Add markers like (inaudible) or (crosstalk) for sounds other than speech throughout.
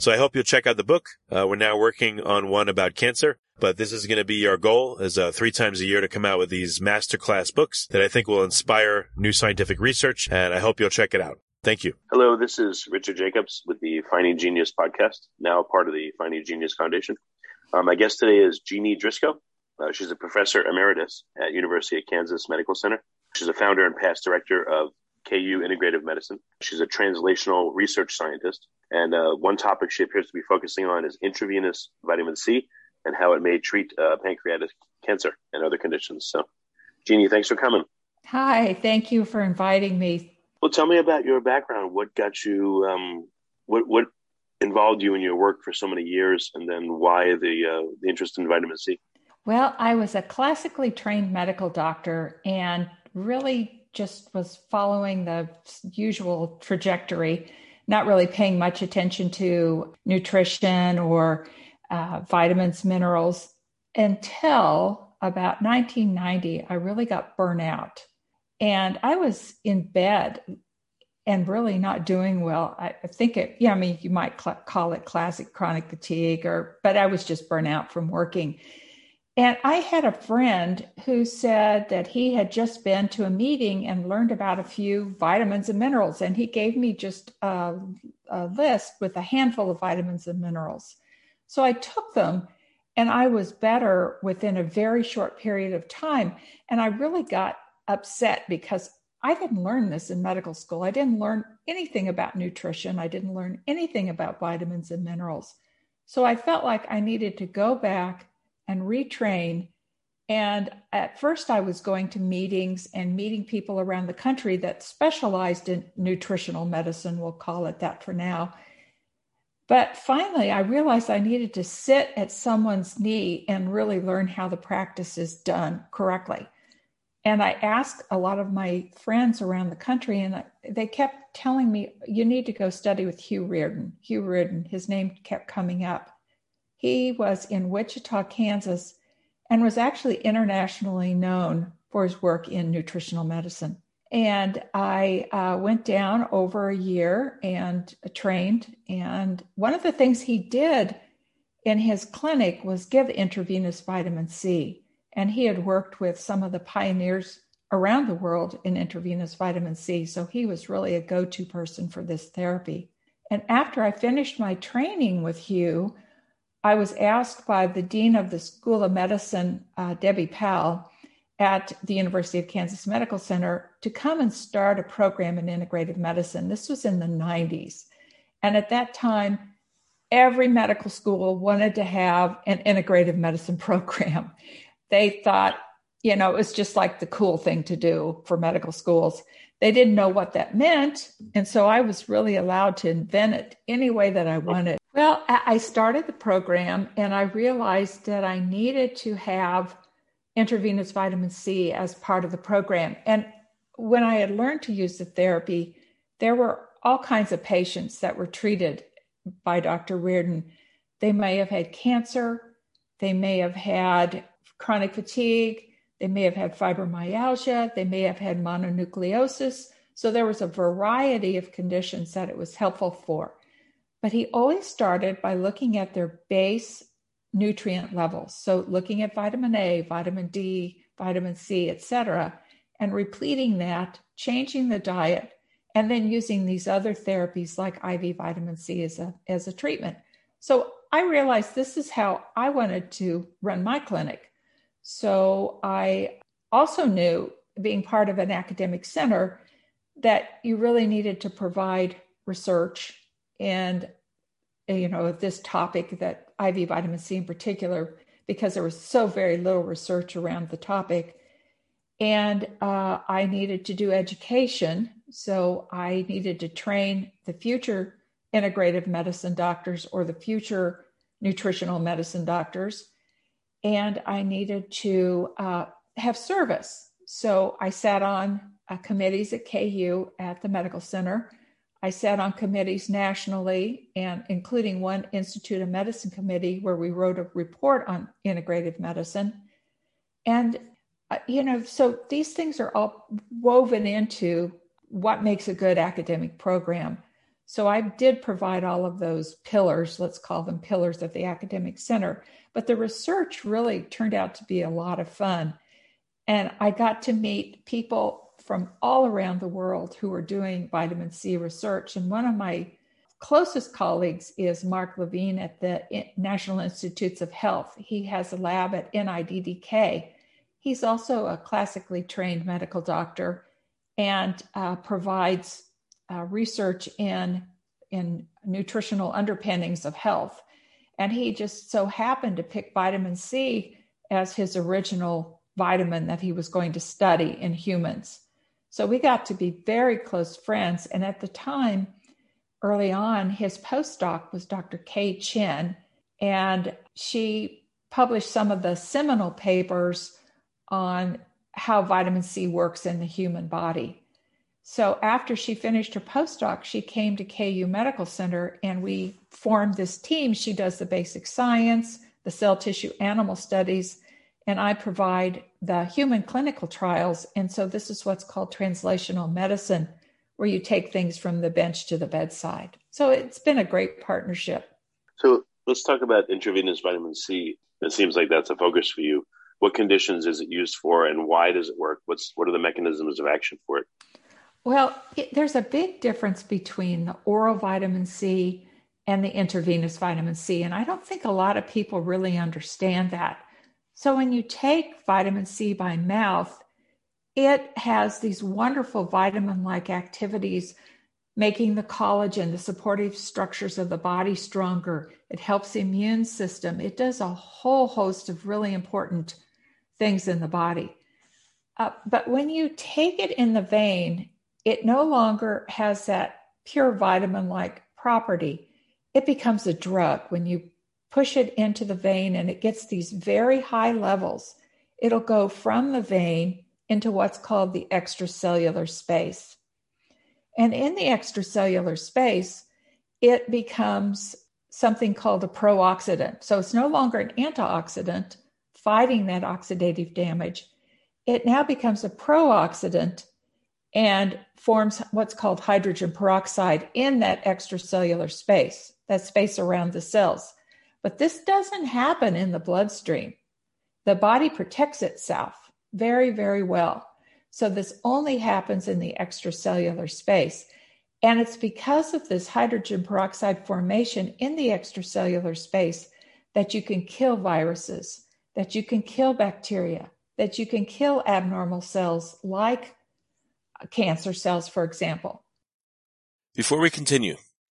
So I hope you'll check out the book. Uh, we're now working on one about cancer, but this is going to be our goal is uh, three times a year to come out with these masterclass books that I think will inspire new scientific research. And I hope you'll check it out. Thank you. Hello, this is Richard Jacobs with the Finding Genius podcast, now part of the Finding Genius Foundation. Um, my guest today is Jeanne Drisko. Uh, she's a professor emeritus at University of Kansas Medical Center. She's a founder and past director of KU Integrative Medicine. She's a translational research scientist. And uh, one topic she appears to be focusing on is intravenous vitamin C and how it may treat uh, pancreatic cancer and other conditions. So, Jeanne, thanks for coming. Hi, thank you for inviting me. Well, tell me about your background. What got you, um, what, what involved you in your work for so many years, and then why the, uh, the interest in vitamin C? Well, I was a classically trained medical doctor and really just was following the usual trajectory, not really paying much attention to nutrition or uh, vitamins, minerals until about 1990. I really got burnout. And I was in bed and really not doing well. I, think it, yeah, I mean, you might cl- call it classic chronic fatigue, or, but I was just burnout from working. And I had a friend who said that he had just been to a meeting and learned about a few vitamins and minerals. And he gave me just a, a, list with a handful of vitamins and minerals. So I took them and I was better within a very short period of time. And I really got upset because I didn't learn this in medical school. I didn't learn anything about nutrition, I didn't learn anything about vitamins and minerals. So I felt like I needed to go back and retrain. And at first, I was going to meetings and meeting people around the country that specialized in nutritional medicine, we'll call it that for now. But finally, I realized I needed to sit at someone's knee and really learn how the practice is done correctly. And I asked a lot of my friends around the country, and they kept telling me, You need to go study with Hugh Riordan. Hugh Riordan, his name kept coming up. He was in Wichita, Kansas, and was actually internationally known for his work in nutritional medicine. And I uh, went down over a year and trained. And one of the things he did in his clinic was give intravenous vitamin C. And he had worked with some of the pioneers around the world in intravenous vitamin C. So he was really a go to person for this therapy. And after I finished my training with Hugh, I was asked by the dean of the School of Medicine, uh, Debbie Powell, at the University of Kansas Medical Center to come and start a program in integrative medicine. This was in the 90s. And at that time, every medical school wanted to have an integrative medicine (laughs) program. They thought, you know, it was just like the cool thing to do for medical schools. They didn't know what that meant. And so I was really allowed to invent it any way that I wanted. Well, I started the program and I realized that I needed to have intravenous vitamin C as part of the program. And when I had learned to use the therapy, there were all kinds of patients that were treated by Dr. Riordan. They may have had cancer, they may have had chronic fatigue, they may have had fibromyalgia, they may have had mononucleosis. So there was a variety of conditions that it was helpful for. But he always started by looking at their base nutrient levels. So looking at vitamin A, vitamin D, vitamin C, etc., and repleting that, changing the diet, and then using these other therapies like IV vitamin C as a, as a treatment. So I realized this is how I wanted to run my clinic. So I also knew, being part of an academic center, that you really needed to provide research and you know this topic that IV vitamin C in particular because there was so very little research around the topic. And uh, I needed to do education. So I needed to train the future integrative medicine doctors or the future nutritional medicine doctors. And I needed to uh, have service. So I sat on uh, committees at KU at the medical center I sat on committees nationally, and including one Institute of Medicine committee where we wrote a report on integrative medicine. And, uh, you know, so these things are all woven into what makes a good academic program. So I did provide all of those pillars, let's call them pillars of the academic center. But the research really turned out to be a lot of fun. And I got to meet people from all around the world who are doing vitamin C research. And one of my closest colleagues is Mark Levine at the National Institutes of Health. He has a lab at NIDDK. He's also a classically trained medical doctor and uh, provides uh, research in, in nutritional underpinnings of health. And he just so happened to pick vitamin C as his original vitamin that he was going to study in humans. So we got to be very close friends. And at the time, early on, his postdoc was Dr. Kay Chin, and she published some of the seminal papers on how vitamin C works in the human body. So after she finished her postdoc, she came to KU Medical Center and we formed this team. She does the basic science, the cell tissue animal studies, and I provide the human clinical trials. And so this is what's called translational medicine, where you take things from the bench to the bedside. So it's been a great partnership. So let's talk about intravenous vitamin C. It seems like that's a focus for you. What conditions is it used for, and why does it work? What's what are the mechanisms of action for it? Well, it, there's a big difference between the oral vitamin C and the intravenous vitamin C, and I don't think a lot of people really understand that. So when you take vitamin C by mouth, it has these wonderful vitamin like activities, making the collagen, the supportive structures of the body stronger. It helps the immune system. It does a whole host of really important things in the body. Uh, but when you take it in the vein, it no longer has that pure vitamin like property. It becomes a drug when you push it into the vein and it gets these very high levels, it'll go from the vein into what's called the extracellular space. And in the extracellular space, it becomes something called a pro-oxidant. So it's no longer an antioxidant fighting that oxidative damage. It now becomes a pro-oxidant and forms what's called hydrogen peroxide in that extracellular space, that space around the cells. But this doesn't happen in the bloodstream. The body protects itself very, very well. So this only happens in the extracellular space. And it's because of this hydrogen peroxide formation in the extracellular space that you can kill viruses, that you can kill bacteria, that you can kill abnormal cells like cancer cells, for example. Before we continue,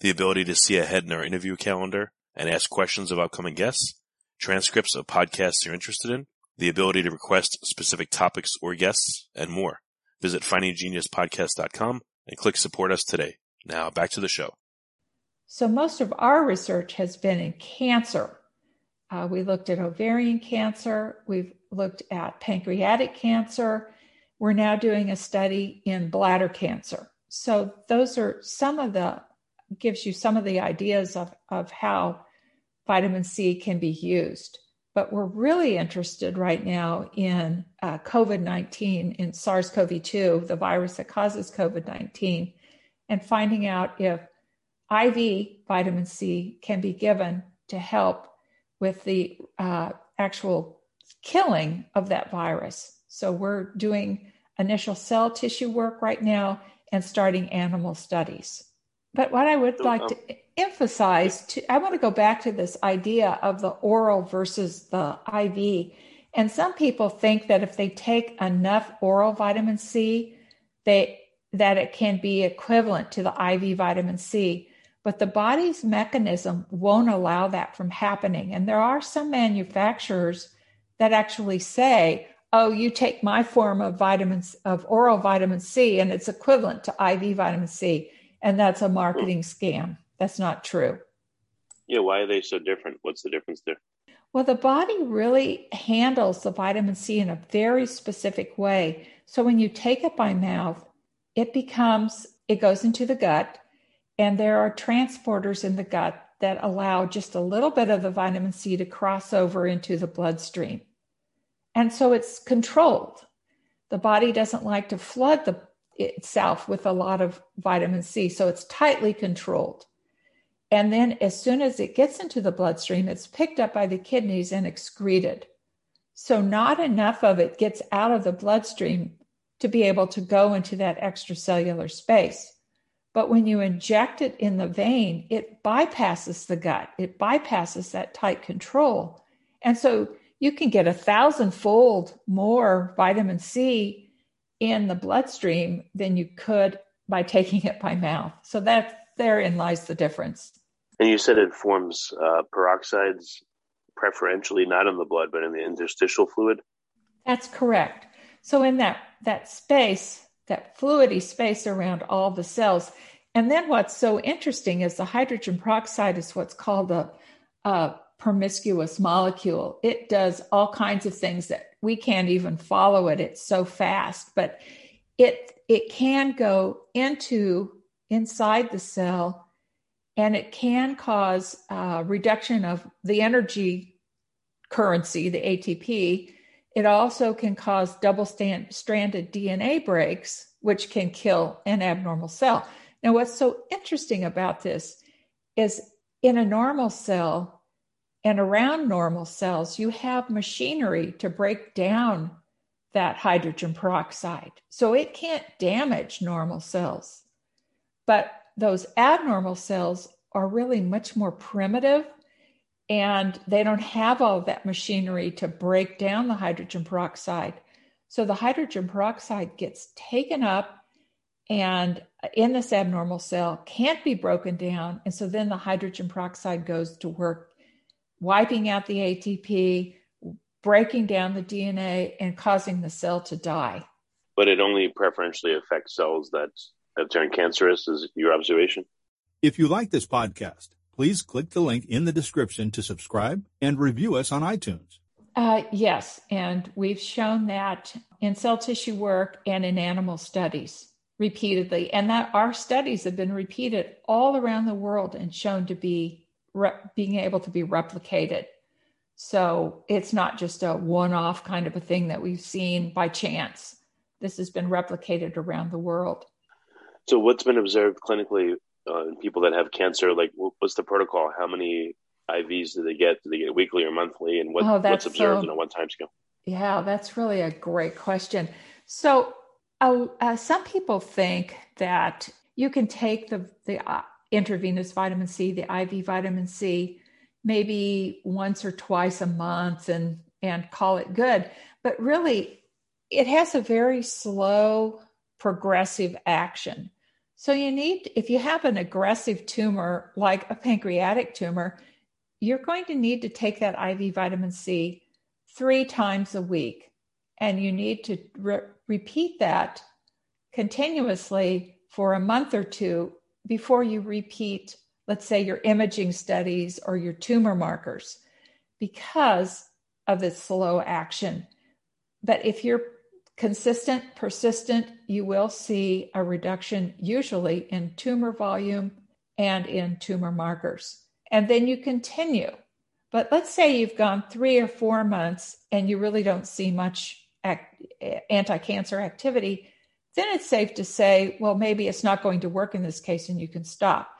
the ability to see ahead in our interview calendar and ask questions of upcoming guests, transcripts of podcasts you're interested in, the ability to request specific topics or guests, and more. Visit findinggeniuspodcast.com and click support us today. Now back to the show. So most of our research has been in cancer. Uh, we looked at ovarian cancer. We've looked at pancreatic cancer. We're now doing a study in bladder cancer. So those are some of the gives you some of the ideas of, of how vitamin C can be used. But we're really interested right now in uh, COVID 19, in SARS CoV 2, the virus that causes COVID 19, and finding out if IV vitamin C can be given to help with the uh, actual killing of that virus. So we're doing initial cell tissue work right now and starting animal studies. But what I would like um, to emphasize, to, I want to go back to this idea of the oral versus the IV. And some people think that if they take enough oral vitamin C, they that it can be equivalent to the IV vitamin C. But the body's mechanism won't allow that from happening. And there are some manufacturers that actually say, oh, you take my form of vitamins of oral vitamin C and it's equivalent to IV vitamin C. And that's a marketing scam. That's not true. Yeah, why are they so different? What's the difference there? Well, the body really handles the vitamin C in a very specific way. So when you take it by mouth, it becomes, it goes into the gut, and there are transporters in the gut that allow just a little bit of the vitamin C to cross over into the bloodstream. And so it's controlled. The body doesn't like to flood the, itself with a lot of vitamin C, so it's tightly controlled. And then as soon as it gets into the bloodstream, it's picked up by the kidneys and excreted. So not enough of it gets out of the bloodstream to be able to go into that extracellular space. But when you inject it in the vein, it bypasses the gut, it bypasses that tight control. And so you can get a thousandfold more vitamin C in the bloodstream than you could by taking it by mouth. So that therein lies the difference. And you said it forms uh, peroxides preferentially not in the blood, but in the interstitial fluid. That's correct. So in that that space, that fluidy space around all the cells. And then what's so interesting is the hydrogen peroxide is what's called a, a promiscuous molecule. It does all kinds of things that we can't even follow it. It's so fast, but it it can go into inside the cell and it can cause uh, reduction of the energy currency, the ATP. It also can cause double stand, stranded DNA breaks, which can kill an abnormal cell. Now, what's so interesting about this is in a normal cell and around normal cells, you have machinery to break down that hydrogen peroxide. So it can't damage normal cells. But those abnormal cells are really much more primitive and they don't have all that machinery to break down the hydrogen peroxide. So the hydrogen peroxide gets taken up and in this abnormal cell can't be broken down. And so then the hydrogen peroxide goes to work wiping out the ATP, breaking down the DNA, and causing the cell to die. But it only preferentially affects cells that have turned cancerous is your observation? If you like this podcast, please click the link in the description to subscribe and review us on iTunes. Uh, yes, and we've shown that in cell tissue work and in animal studies repeatedly, and that our studies have been repeated all around the world and shown to be re- being able to be replicated. So it's not just a one off kind of a thing that we've seen by chance. This has been replicated around the world. So, what's been observed clinically uh, in people that have cancer? Like, what's the protocol? How many IVs do they get? Do they get weekly or monthly? And what, oh, what's observed so, in a one time scale? Yeah, that's really a great question. So, uh, uh, some people think that you can take the, the uh, intravenous vitamin C, the IV vitamin C, maybe once or twice a month and, and call it good. But really, it has a very slow, progressive action. So, you need, if you have an aggressive tumor like a pancreatic tumor, you're going to need to take that IV vitamin C three times a week. And you need to re- repeat that continuously for a month or two before you repeat, let's say, your imaging studies or your tumor markers because of its slow action. But if you're consistent, persistent, you will see a reduction usually in tumor volume and in tumor markers. And then you continue. But let's say you've gone three or four months and you really don't see much anti cancer activity, then it's safe to say, well, maybe it's not going to work in this case and you can stop.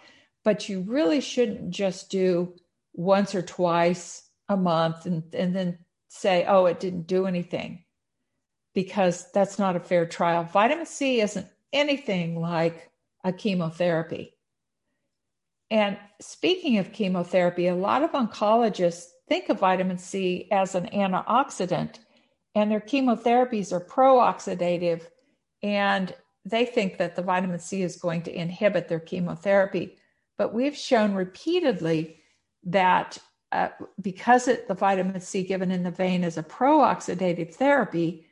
But you really shouldn't just do once or twice a month and, and then say, oh, it didn't do anything, because that's not a fair trial. Vitamin C isn't anything like a chemotherapy. And speaking of chemotherapy, a lot of oncologists think of vitamin C as an antioxidant, and their chemotherapies are pro oxidative, and they think that the vitamin C is going to inhibit their chemotherapy. But we've shown repeatedly that uh, because it, the vitamin C given in the vein is a pro oxidative therapy,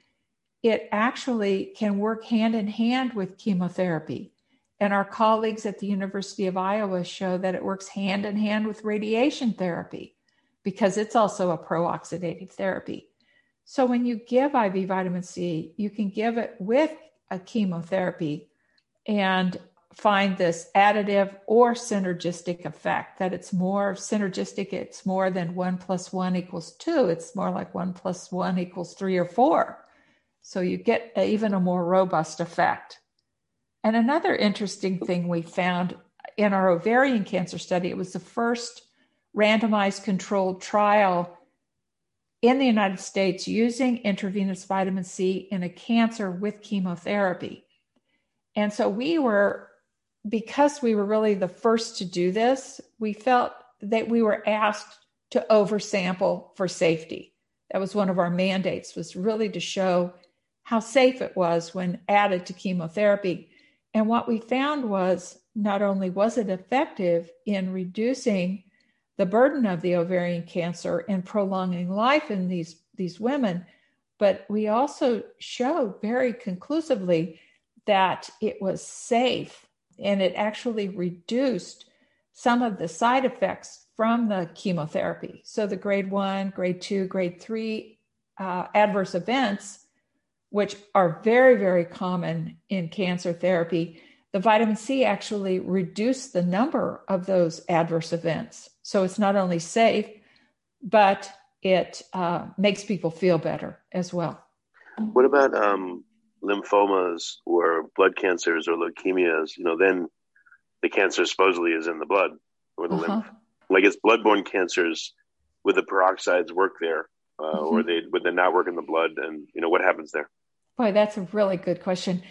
it actually can work hand in hand with chemotherapy. And our colleagues at the University of Iowa show that it works hand in hand with radiation therapy because it's also a pro oxidative therapy. So when you give IV vitamin C, you can give it with a chemotherapy and find this additive or synergistic effect that it's more synergistic it's more than one plus one equals two it's more like one plus one equals three or four. So you get a, even a more robust effect. And another interesting thing we found in our ovarian cancer study it was the first randomized controlled trial in the United States using intravenous vitamin C in a cancer with chemotherapy. And so we were, because we were really the first to do this, we felt that we were asked to oversample for safety. That was one of our mandates, was really to show how safe it was when added to chemotherapy. And what we found was not only was it effective in reducing the burden of the ovarian cancer and prolonging life in these, these women. But we also showed very conclusively that it was safe and it actually reduced some of the side effects from the chemotherapy. So the grade one, grade two, grade three uh, adverse events, which are very, very common in cancer therapy, the vitamin C actually reduced the number of those adverse events. So it's not only safe, but it uh, makes people feel better as well. What about um, lymphomas or blood cancers or leukemias? You know, then the cancer supposedly is in the blood or the uh-huh. lymph. Like it's bloodborne cancers, would the peroxides work there, uh, mm-hmm. or they would they not work in the blood? And you know what happens there? Boy, that's a really good question.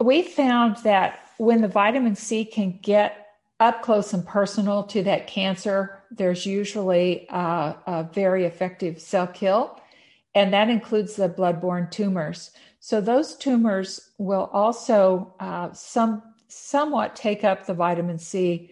We found that when the vitamin C can get up close and personal to that cancer, there's usually a, a very effective cell kill, and that includes the bloodborne tumors. So those tumors will also uh, some somewhat take up the vitamin C,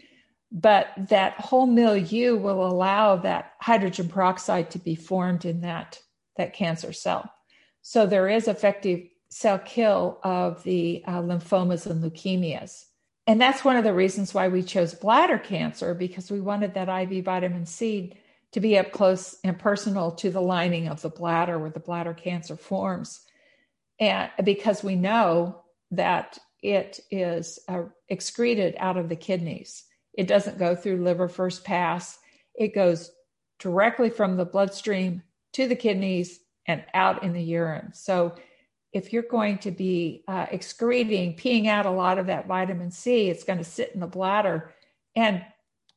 but that whole milieu will allow that hydrogen peroxide to be formed in that that cancer cell. So there is effective cell kill of the uh, lymphomas and leukemias. And that's one of the reasons why we chose bladder cancer because we wanted that IV vitamin C to be up close and personal to the lining of the bladder where the bladder cancer forms. And because we know that it is uh, excreted out of the kidneys, it doesn't go through liver first pass, it goes directly from the bloodstream to the kidneys and out in the urine. So if you're going to be uh, excreting, peeing out a lot of that vitamin C, it's going to sit in the bladder and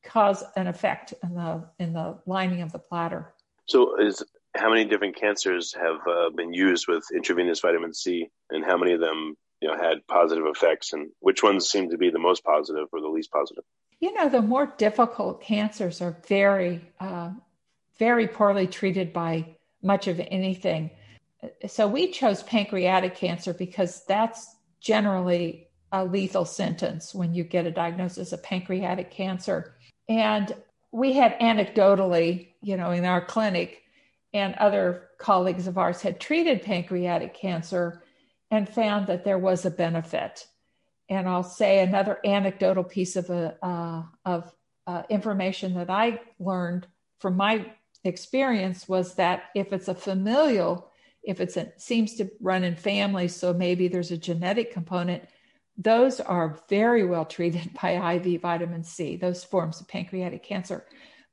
cause an effect in the in the lining of the bladder. So, is how many different cancers have uh, been used with intravenous vitamin C, and how many of them you know had positive effects, and which ones seem to be the most positive or the least positive? You know, the more difficult cancers are very, uh, very poorly treated by much of anything. So we chose pancreatic cancer because that's generally a lethal sentence when you get a diagnosis of pancreatic cancer. And we had anecdotally, you know, in our clinic, and other colleagues of ours had treated pancreatic cancer and found that there was a benefit. And I'll say another anecdotal piece of a, uh, of uh, information that I learned from my experience was that if it's a familial, if it's a, seems to run in families, so maybe there's a genetic component, those are very well treated (laughs) by IV vitamin C, those forms of pancreatic cancer.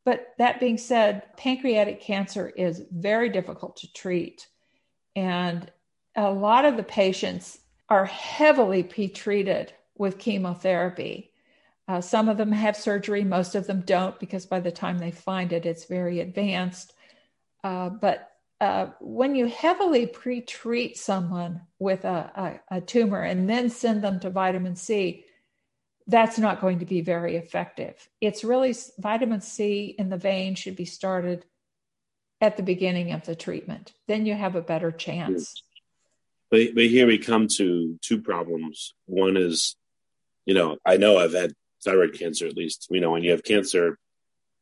But that being said, pancreatic cancer is very difficult to treat. And a lot of the patients are heavily pre-treated with chemotherapy. Uh, some of them have surgery, most of them don't, because by the time they find it, it's very advanced. Uh, but uh, when you heavily pre-treat someone with a, a, a, tumor and then send them to vitamin C, that's not going to be very effective. It's really vitamin C in the vein should be started at the beginning of the treatment. Then you have a better chance. But, but here we come to two problems. One is, you know, I know I've had thyroid cancer at least. You know, when you have cancer,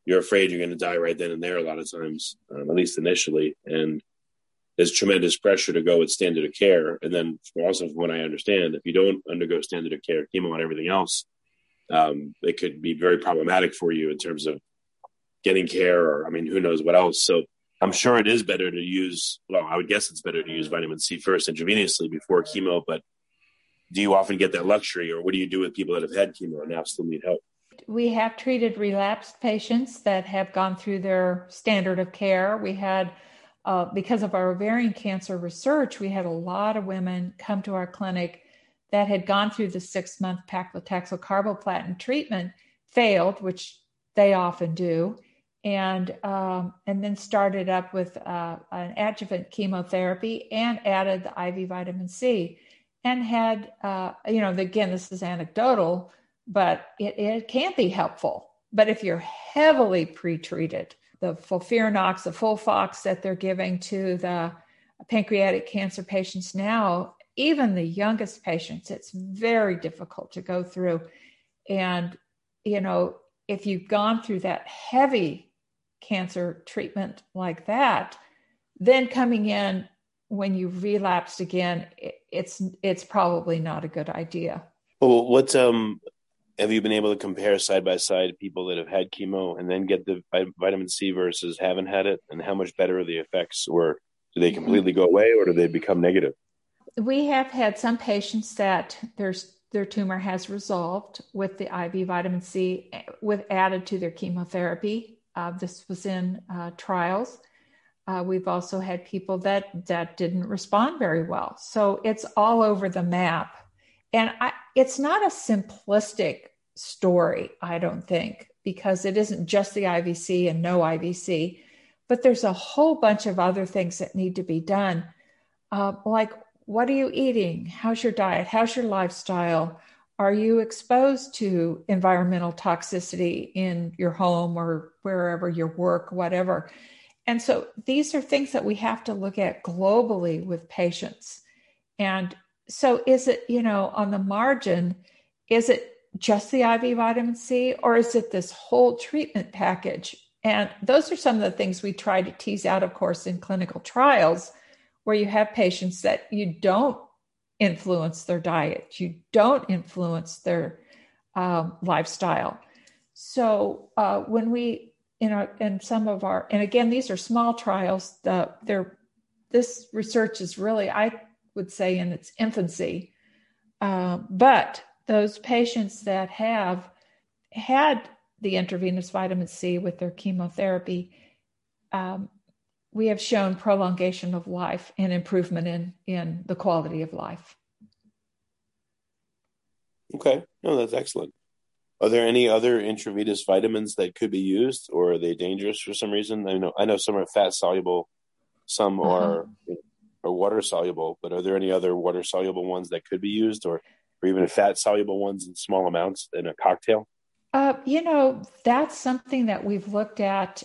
you're afraid you're going to die right then and there a lot of times, um, at least initially. And there's tremendous pressure to go with standard of care. And then also from what I understand, if you don't undergo standard of care, chemo and everything else, um, it could be very problematic for you in terms of getting care or, I mean, who knows what else. So I'm sure it is better to use, well, I would guess it's better to use vitamin C first intravenously before chemo, but do you often get that luxury or what do you do with people that have had chemo and still need help? We have treated relapsed patients that have gone through their standard of care. We had, uh, because of our ovarian cancer research, we had a lot of women come to our clinic that had gone through the six month paclitaxel carboplatin treatment, failed, which they often do, and um, and then started up with uh, an adjuvant chemotherapy and added the IV vitamin C, and had uh, you know again this is anecdotal but it, it can be helpful. But if you're heavily pre-treated, the FOLFIRINOX, the FOLFOX that they're giving to the pancreatic cancer patients now, even the youngest patients, it's very difficult to go through. And, you know, if you've gone through that heavy cancer treatment like that, then coming in when you relapsed again, it's it's probably not a good idea. Well, what's um have you been able to compare side by side people that have had chemo and then get the vitamin C versus haven't had it, and how much better are the effects, or do they completely go away, or do they become negative? We have had some patients that there's their tumor has resolved with the IV vitamin C with added to their chemotherapy. Uh, this was in uh, trials. Uh, we've also had people that that didn't respond very well. So it's all over the map, and I, it's not a simplistic story, I don't think, because it isn't just the IVC and no IVC, but there's a whole bunch of other things that need to be done. Uh, like, what are you eating? How's your diet? How's your lifestyle? Are you exposed to environmental toxicity in your home or wherever your work, whatever? And so these are things that we have to look at globally with patients. And so, is it, you know, on the margin, is it just the IV vitamin C, or is it this whole treatment package? And those are some of the things we try to tease out, of course, in clinical trials, where you have patients that you don't influence their diet, you don't influence their um, lifestyle. So uh, when we, in, our, in some of our, and again, these are small trials. The, they're, this research is really, I would say, in its infancy. Uh, but those patients that have had the intravenous vitamin C with their chemotherapy um, we have shown prolongation of life and improvement in in the quality of life. Okay, no, that's excellent. Are there any other intravenous vitamins that could be used, or are they dangerous for some reason? I know I know some are fat soluble, some uh-huh. are are water soluble, but are there any other water soluble ones that could be used, or or even fat soluble ones in small amounts in a cocktail? Uh, you know, that's something that we've looked at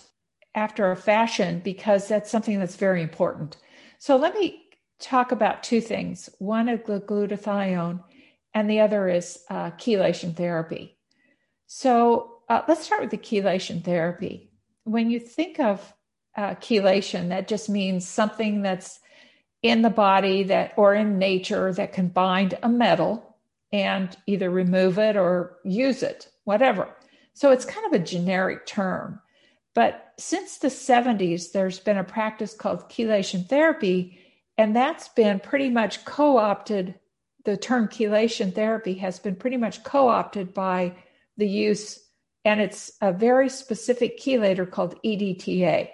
after a fashion because that's something that's very important. So let me talk about two things. One is glutathione, and the other is uh, chelation therapy. So uh, let's start with the chelation therapy. When you think of uh, chelation, that just means something that's in the body that or in nature that can bind a metal and either remove it or use it, whatever. So it's kind of a generic term. But since the 70s, there's been a practice called chelation therapy, and that's been pretty much co opted. The term chelation therapy has been pretty much co opted by the use, and it's a very specific chelator called EDTA.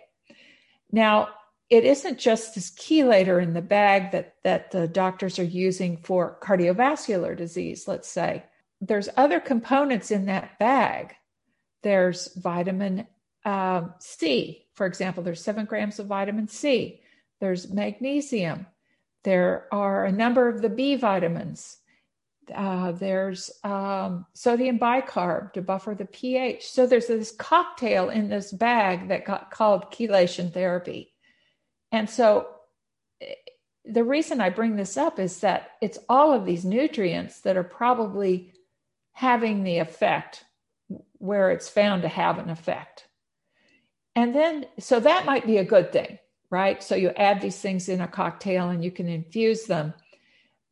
Now, it isn't just this chelator in the bag that, that the doctors are using for cardiovascular disease, let's say. There's other components in that bag. There's vitamin um, C, for example, there's seven grams of vitamin C. There's magnesium. There are a number of the B vitamins. Uh, there's um, sodium bicarb to buffer the pH. So there's this cocktail in this bag that got called chelation therapy. And so eh, the reason I bring this up is that it's all of these nutrients that are probably having the effect where it's found to have an effect. And then, so that might be a good thing, right? So you add these things in a cocktail and you can infuse them.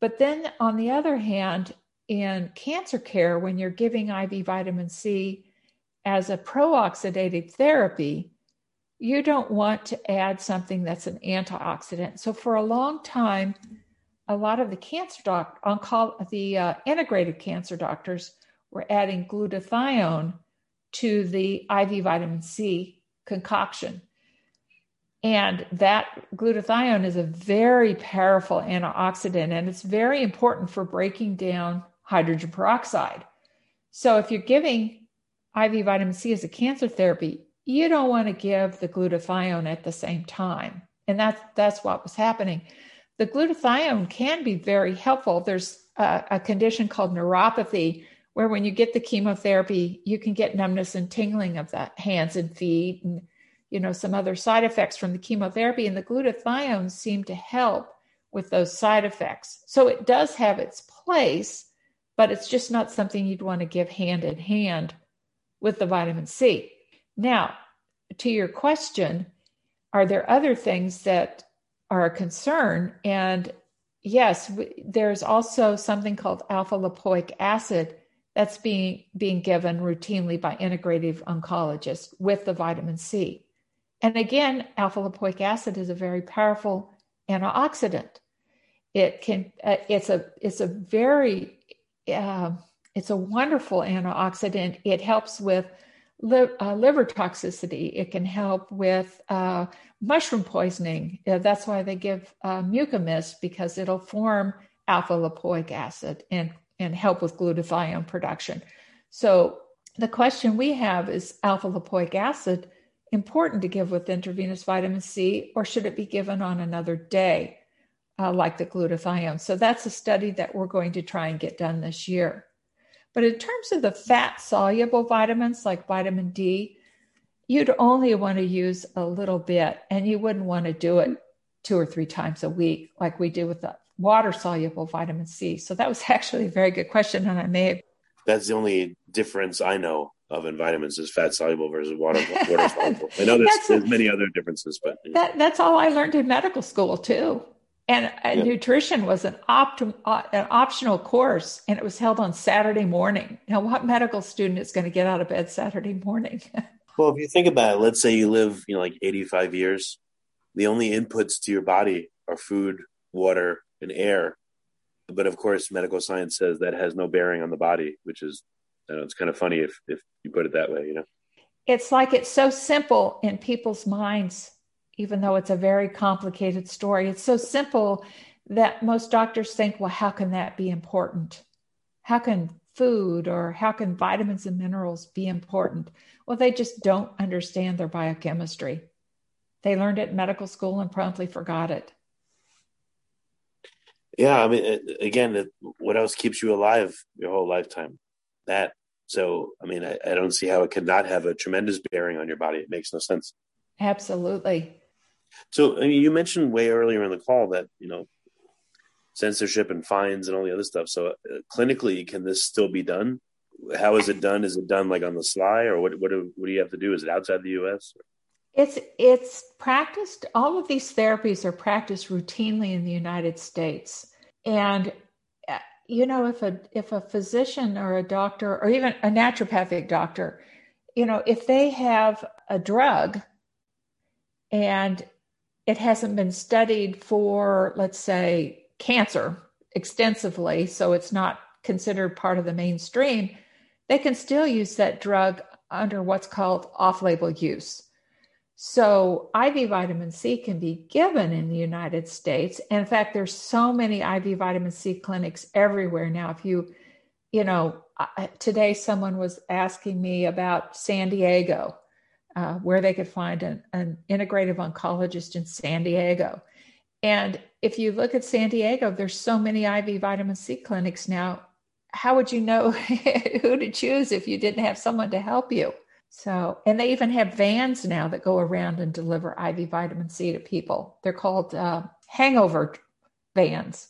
But then on the other hand, in cancer care, when you're giving IV vitamin C as a pro-oxidative therapy, you don't want to add something that's an antioxidant. So for a long time, a lot of the cancer doc, onco- the uh, integrated cancer doctors were adding glutathione to the IV vitamin C concoction. And that glutathione is a very powerful antioxidant, and it's very important for breaking down hydrogen peroxide. So if you're giving IV vitamin C as a cancer therapy, you don't want to give the glutathione at the same time. And that's that's what was happening. The glutathione can be very helpful. There's a, a condition called neuropathy where when you get the chemotherapy, you can get numbness and tingling of the hands and feet and you know some other side effects from the chemotherapy and the glutathione seem to help with those side effects. So it does have its place, but it's just not something you'd want to give hand in hand with the vitamin C. Now, to your question, are there other things that are a concern? And yes, there's also something called alpha lipoic acid that's being being given routinely by integrative oncologists with the vitamin C. And again, alpha lipoic acid is a very powerful antioxidant. It can uh, it's a it's a very uh, it's a wonderful antioxidant. It helps with li- uh, liver toxicity. It can help with uh, mushroom poisoning. Uh, that's why they give uh, because it'll form alpha lipoic acid and, and help with glutathione production. So the question we have is alpha lipoic acid important to give with intravenous vitamin C, or should it be given on another day, uh, like the glutathione? So that's a study that we're going to try and get done this year. But in terms of the fat soluble vitamins like vitamin D, you'd only want to use a little bit and you wouldn't want to do it two or three times a week like we do with the water soluble vitamin C. So that was (laughs) actually a very good question. And I may. That's the only difference I know of in vitamins is fat soluble versus water, (laughs) water soluble. I know there's, there's many other differences, but. That, that's all I learned in medical school too. And uh, nutrition was an, optim, uh, an optional course, and it was held on Saturday morning. Now, what medical student is going to get out of bed Saturday morning? (laughs) well, if you think about it, let's say you live, you know, like 85 years, the only inputs to your body are food, water, and air. But of course, medical science says that has no bearing on the body, which is, know, it's kind of funny if, if you put it that way, you know? It's like it's so simple in people's minds even though it's a very complicated story. It's so simple that most doctors think, well, how can that be important? How can food or how can vitamins and minerals be important? Well, they just don't understand their biochemistry. They learned it in medical school and promptly forgot it. Yeah, I mean, again, what else keeps you alive your whole lifetime? That. So, I mean, I, I don't see how it could not have a tremendous bearing on your body. It makes no sense. Absolutely. So, I mean, you mentioned way earlier in the call that you know censorship and fines and all the other stuff. So, uh, clinically, can this still be done? How is it done? Is it done like on the sly, or what? What do, what do you have to do? Is it outside the U.S.? It's it's practiced. All of these therapies are practiced routinely in the United States, and uh, you know, if a if a physician or a doctor or even a naturopathic doctor, you know, if they have a drug and it hasn't been studied for, let's say, cancer extensively, so it's not considered part of the mainstream, they can still use that drug under what's called off label use. So IV vitamin C can be given in the United States. And in fact, there's so many IV vitamin C clinics everywhere now. If you, you know, today someone was asking me about San Diego, uh, where they could find an, an integrative oncologist in San Diego. And if you look at San Diego, there's so many IV vitamin C clinics now. How would you know (laughs) who to choose if you didn't have someone to help you? So, and they even have vans now that go around and deliver IV vitamin C to people. They're called uh, hangover vans.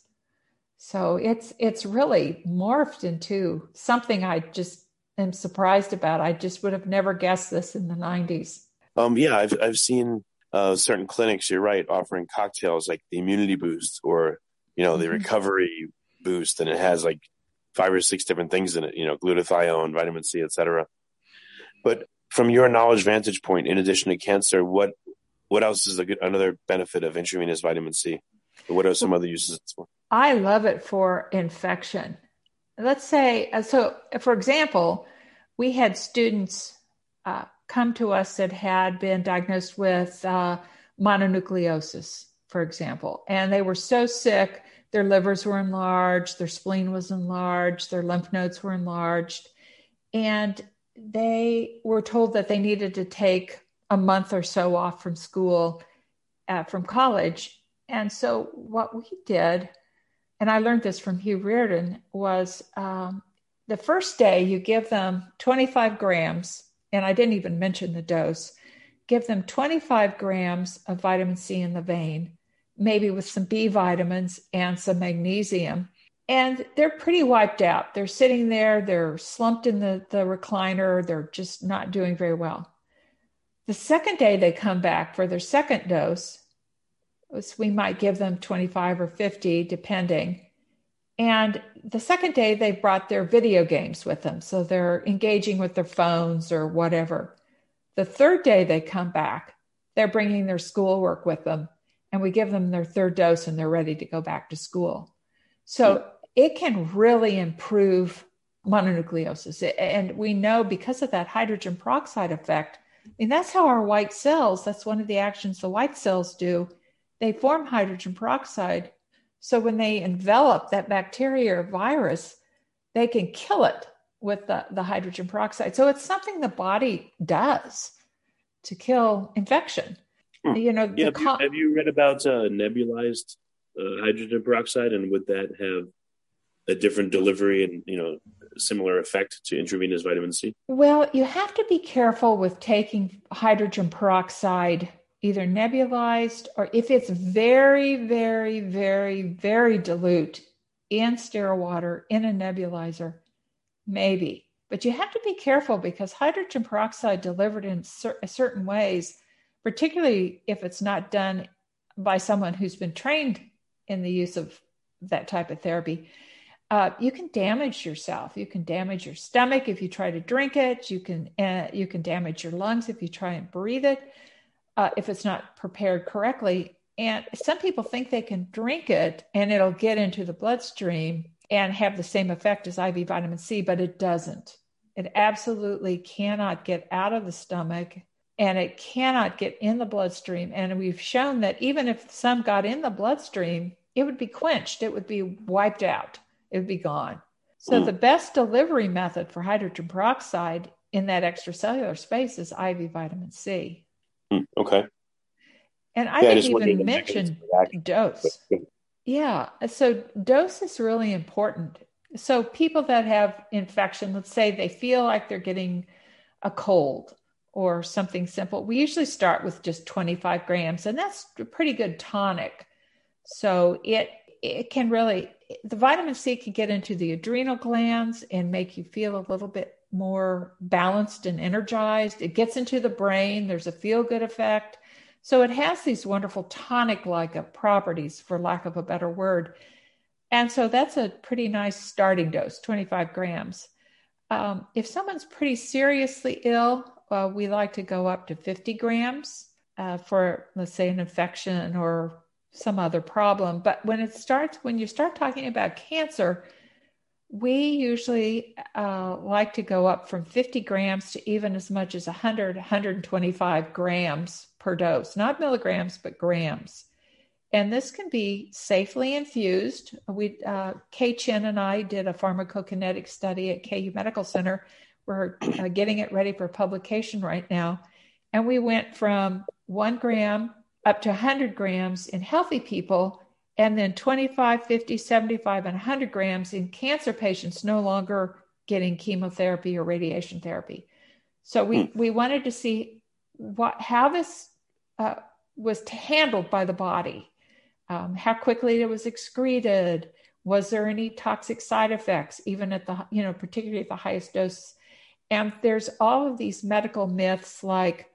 So it's it's really morphed into something I just am surprised about. I just would have never guessed this in the '90s. Um, yeah, I've I've seen uh, certain clinics. You're right, offering cocktails like the immunity boost or you know the mm-hmm. recovery boost, and it has like five or six different things in it. You know, glutathione, vitamin C, etc. But from your knowledge vantage point, in addition to cancer, what what else is a good, another benefit of intravenous vitamin C? What are some other uses for? I love it for infection. Let's say, uh, so for example, we had students uh, come to us that had been diagnosed with uh, mononucleosis, for example, and they were so sick, their livers were enlarged, their spleen was enlarged, their lymph nodes were enlarged. And they were told that they needed to take a month or so off from school, uh, from college. And so, what we did, and I learned this from Hugh Riordan, was um, the first day you give them 25 grams, and I didn't even mention the dose, give them 25 grams of vitamin C in the vein, maybe with some B vitamins and some magnesium and they're pretty wiped out. They're sitting there, they're slumped in the, the recliner, they're just not doing very well. The second day they come back for their second dose, we might give them 25 or 50, depending. And the second day, they brought their video games with them. So they're engaging with their phones or whatever. The third day they come back, they're bringing their schoolwork with them. And we give them their third dose and they're ready to go back to school. So it can really improve mononucleosis. And we know because of that hydrogen peroxide effect, I mean, that's how our white cells, that's one of the actions the white cells do. They form hydrogen peroxide. So when they envelop that bacteria or virus, they can kill it with the, the hydrogen peroxide. So it's something the body does to kill infection. Hmm. You know, yeah, have, you, have, you, read about uh, nebulized uh, hydrogen peroxide and would that have a different delivery and you know similar effect to intravenous vitamin C? Well, you have to be careful with taking hydrogen peroxide either nebulized or if it's very very very very dilute in sterile water in a nebulizer maybe but you have to be careful because hydrogen peroxide delivered in cer- certain ways particularly if it's not done by someone who's been trained in the use of that type of therapy uh, you can damage yourself. You can damage your stomach if you try to drink it. You can uh, you can damage your lungs if you try and breathe it uh, if it's not prepared correctly. And some people think they can drink it and it'll get into the bloodstream and have the same effect as IV vitamin C, but it doesn't. It absolutely cannot get out of the stomach and it cannot get in the bloodstream. And we've shown that even if some got in the bloodstream, it would be quenched, it would be wiped out, it would be gone. So, mm. the best delivery method for hydrogen peroxide in that extracellular space is IV vitamin C. Mm, okay. And I yeah, didn't even mention dose. Yeah. So, dose is really important. So, people that have infection, let's say they feel like they're getting a cold or something simple, we usually start with just 25 grams, and that's a pretty good tonic. So, it it can really the vitamin C can get into the adrenal glands and make you feel a little bit more balanced and energized. It gets into the brain. There's a feel good effect. So it has these wonderful tonic like properties, for lack of a better word. And so that's a pretty nice starting dose 25 grams. Um, if someone's pretty seriously ill, uh, we like to go up to 50 grams uh, for, let's say, an infection or some other problem. But when it starts, when you start talking about cancer, we usually uh, like to go up from 50 grams to even as much as 100, 125 grams per dose, not milligrams, but grams. And this can be safely infused. We, uh, Kay Chin and I did a pharmacokinetic study at KU Medical Center. We're uh, getting it ready for publication right now. And we went from one gram up to 100 grams in healthy people, and then 25, 50, 75, and 100 grams in cancer patients no longer getting chemotherapy or radiation therapy. So we, hmm. we wanted to see what how this uh, was handled by the body, um, how quickly it was excreted, was there any toxic side effects, even at the you know particularly at the highest dose, and there's all of these medical myths like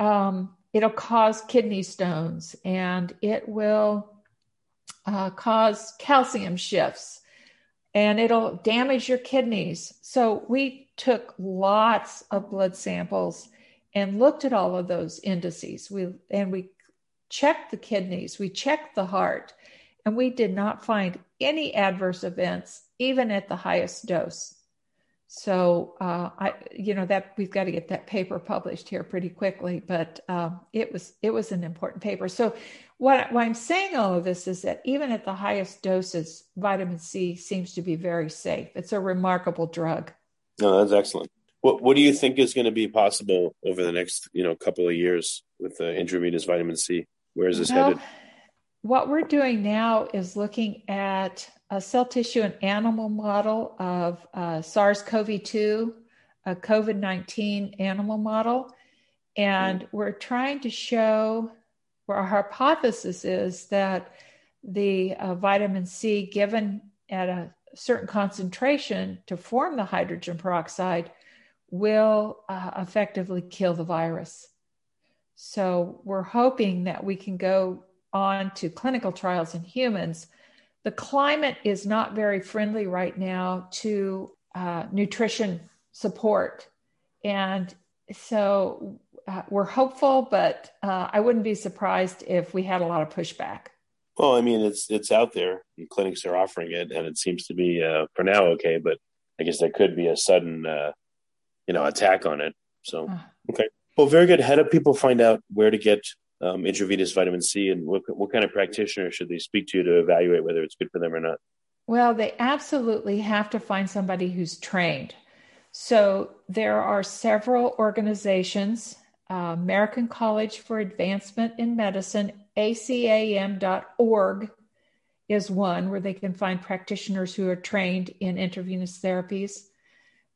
um, it'll cause kidney stones and it will uh, cause calcium shifts and it'll damage your kidneys. So we took lots of blood samples and looked at all of those indices. We and we checked the kidneys, we checked the heart, and we did not find any adverse events even at the highest dose. So uh, I, you know, that we've got to get that paper published here pretty quickly. But um, it was it was an important paper. So what, what I'm saying all of this is that even at the highest doses, vitamin C seems to be very safe. It's a remarkable drug. No, that's excellent. What What do you think is going to be possible over the next you know couple of years with the intravenous vitamin C? Where is this well, headed? What we're doing now is looking at a cell tissue and animal model of uh, SARS CoV 2, a COVID 19 animal model. And mm. we're trying to show where our hypothesis is that the uh, vitamin C given at a certain concentration to form the hydrogen peroxide will uh, effectively kill the virus. So we're hoping that we can go on to clinical trials in humans the climate is not very friendly right now to uh, nutrition support. And so uh, we're hopeful, but uh, I wouldn't be surprised if we had a lot of pushback. Well, I mean, it's it's out there. clinics are offering it, and it seems to be uh, for now okay. But I guess there could be a sudden, uh, you know, attack on it. So okay, well, very good. How do people find out where to get um, intravenous vitamin C, and what, what kind of practitioner should they speak to to evaluate whether it's good for them or not? Well, they absolutely have to find somebody who's trained. So there are several organizations American College for Advancement in Medicine, acam.org is one where they can find practitioners who are trained in intravenous therapies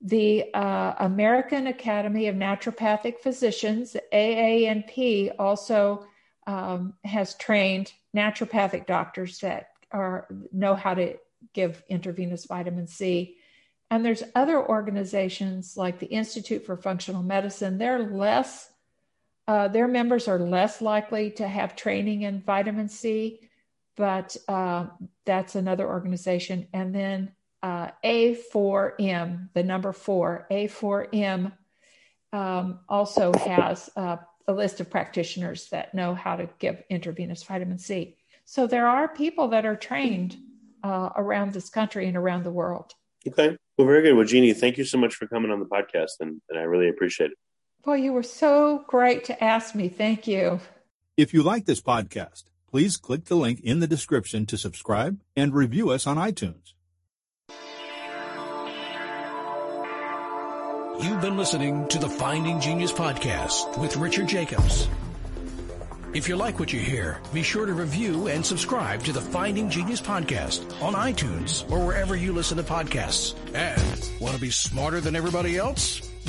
the uh, American Academy of Naturopathic Physicians, AANP, also um, has trained naturopathic doctors that are know how to give intravenous vitamin C. And there's other organizations like the Institute for Functional Medicine. They're less, uh, their members are less likely to have training in vitamin C, but uh, that's another organization. And then uh, A4M, the number four, A4M um, also has uh, a list of practitioners that know how to give intravenous vitamin C. So there are people that are trained uh, around this country and around the world. Okay. Well, very good. Well, Jeannie, thank you so much for coming on the podcast, and, and I really appreciate it. Well, you were so great to ask me. Thank you. If you like this podcast, please click the link in the description to subscribe and review us on iTunes. You've been listening to the Finding Genius podcast with Richard Jacobs. If you like what you hear, be sure to review and subscribe to the Finding Genius podcast on iTunes or wherever you listen to podcasts. And want to be smarter than everybody else?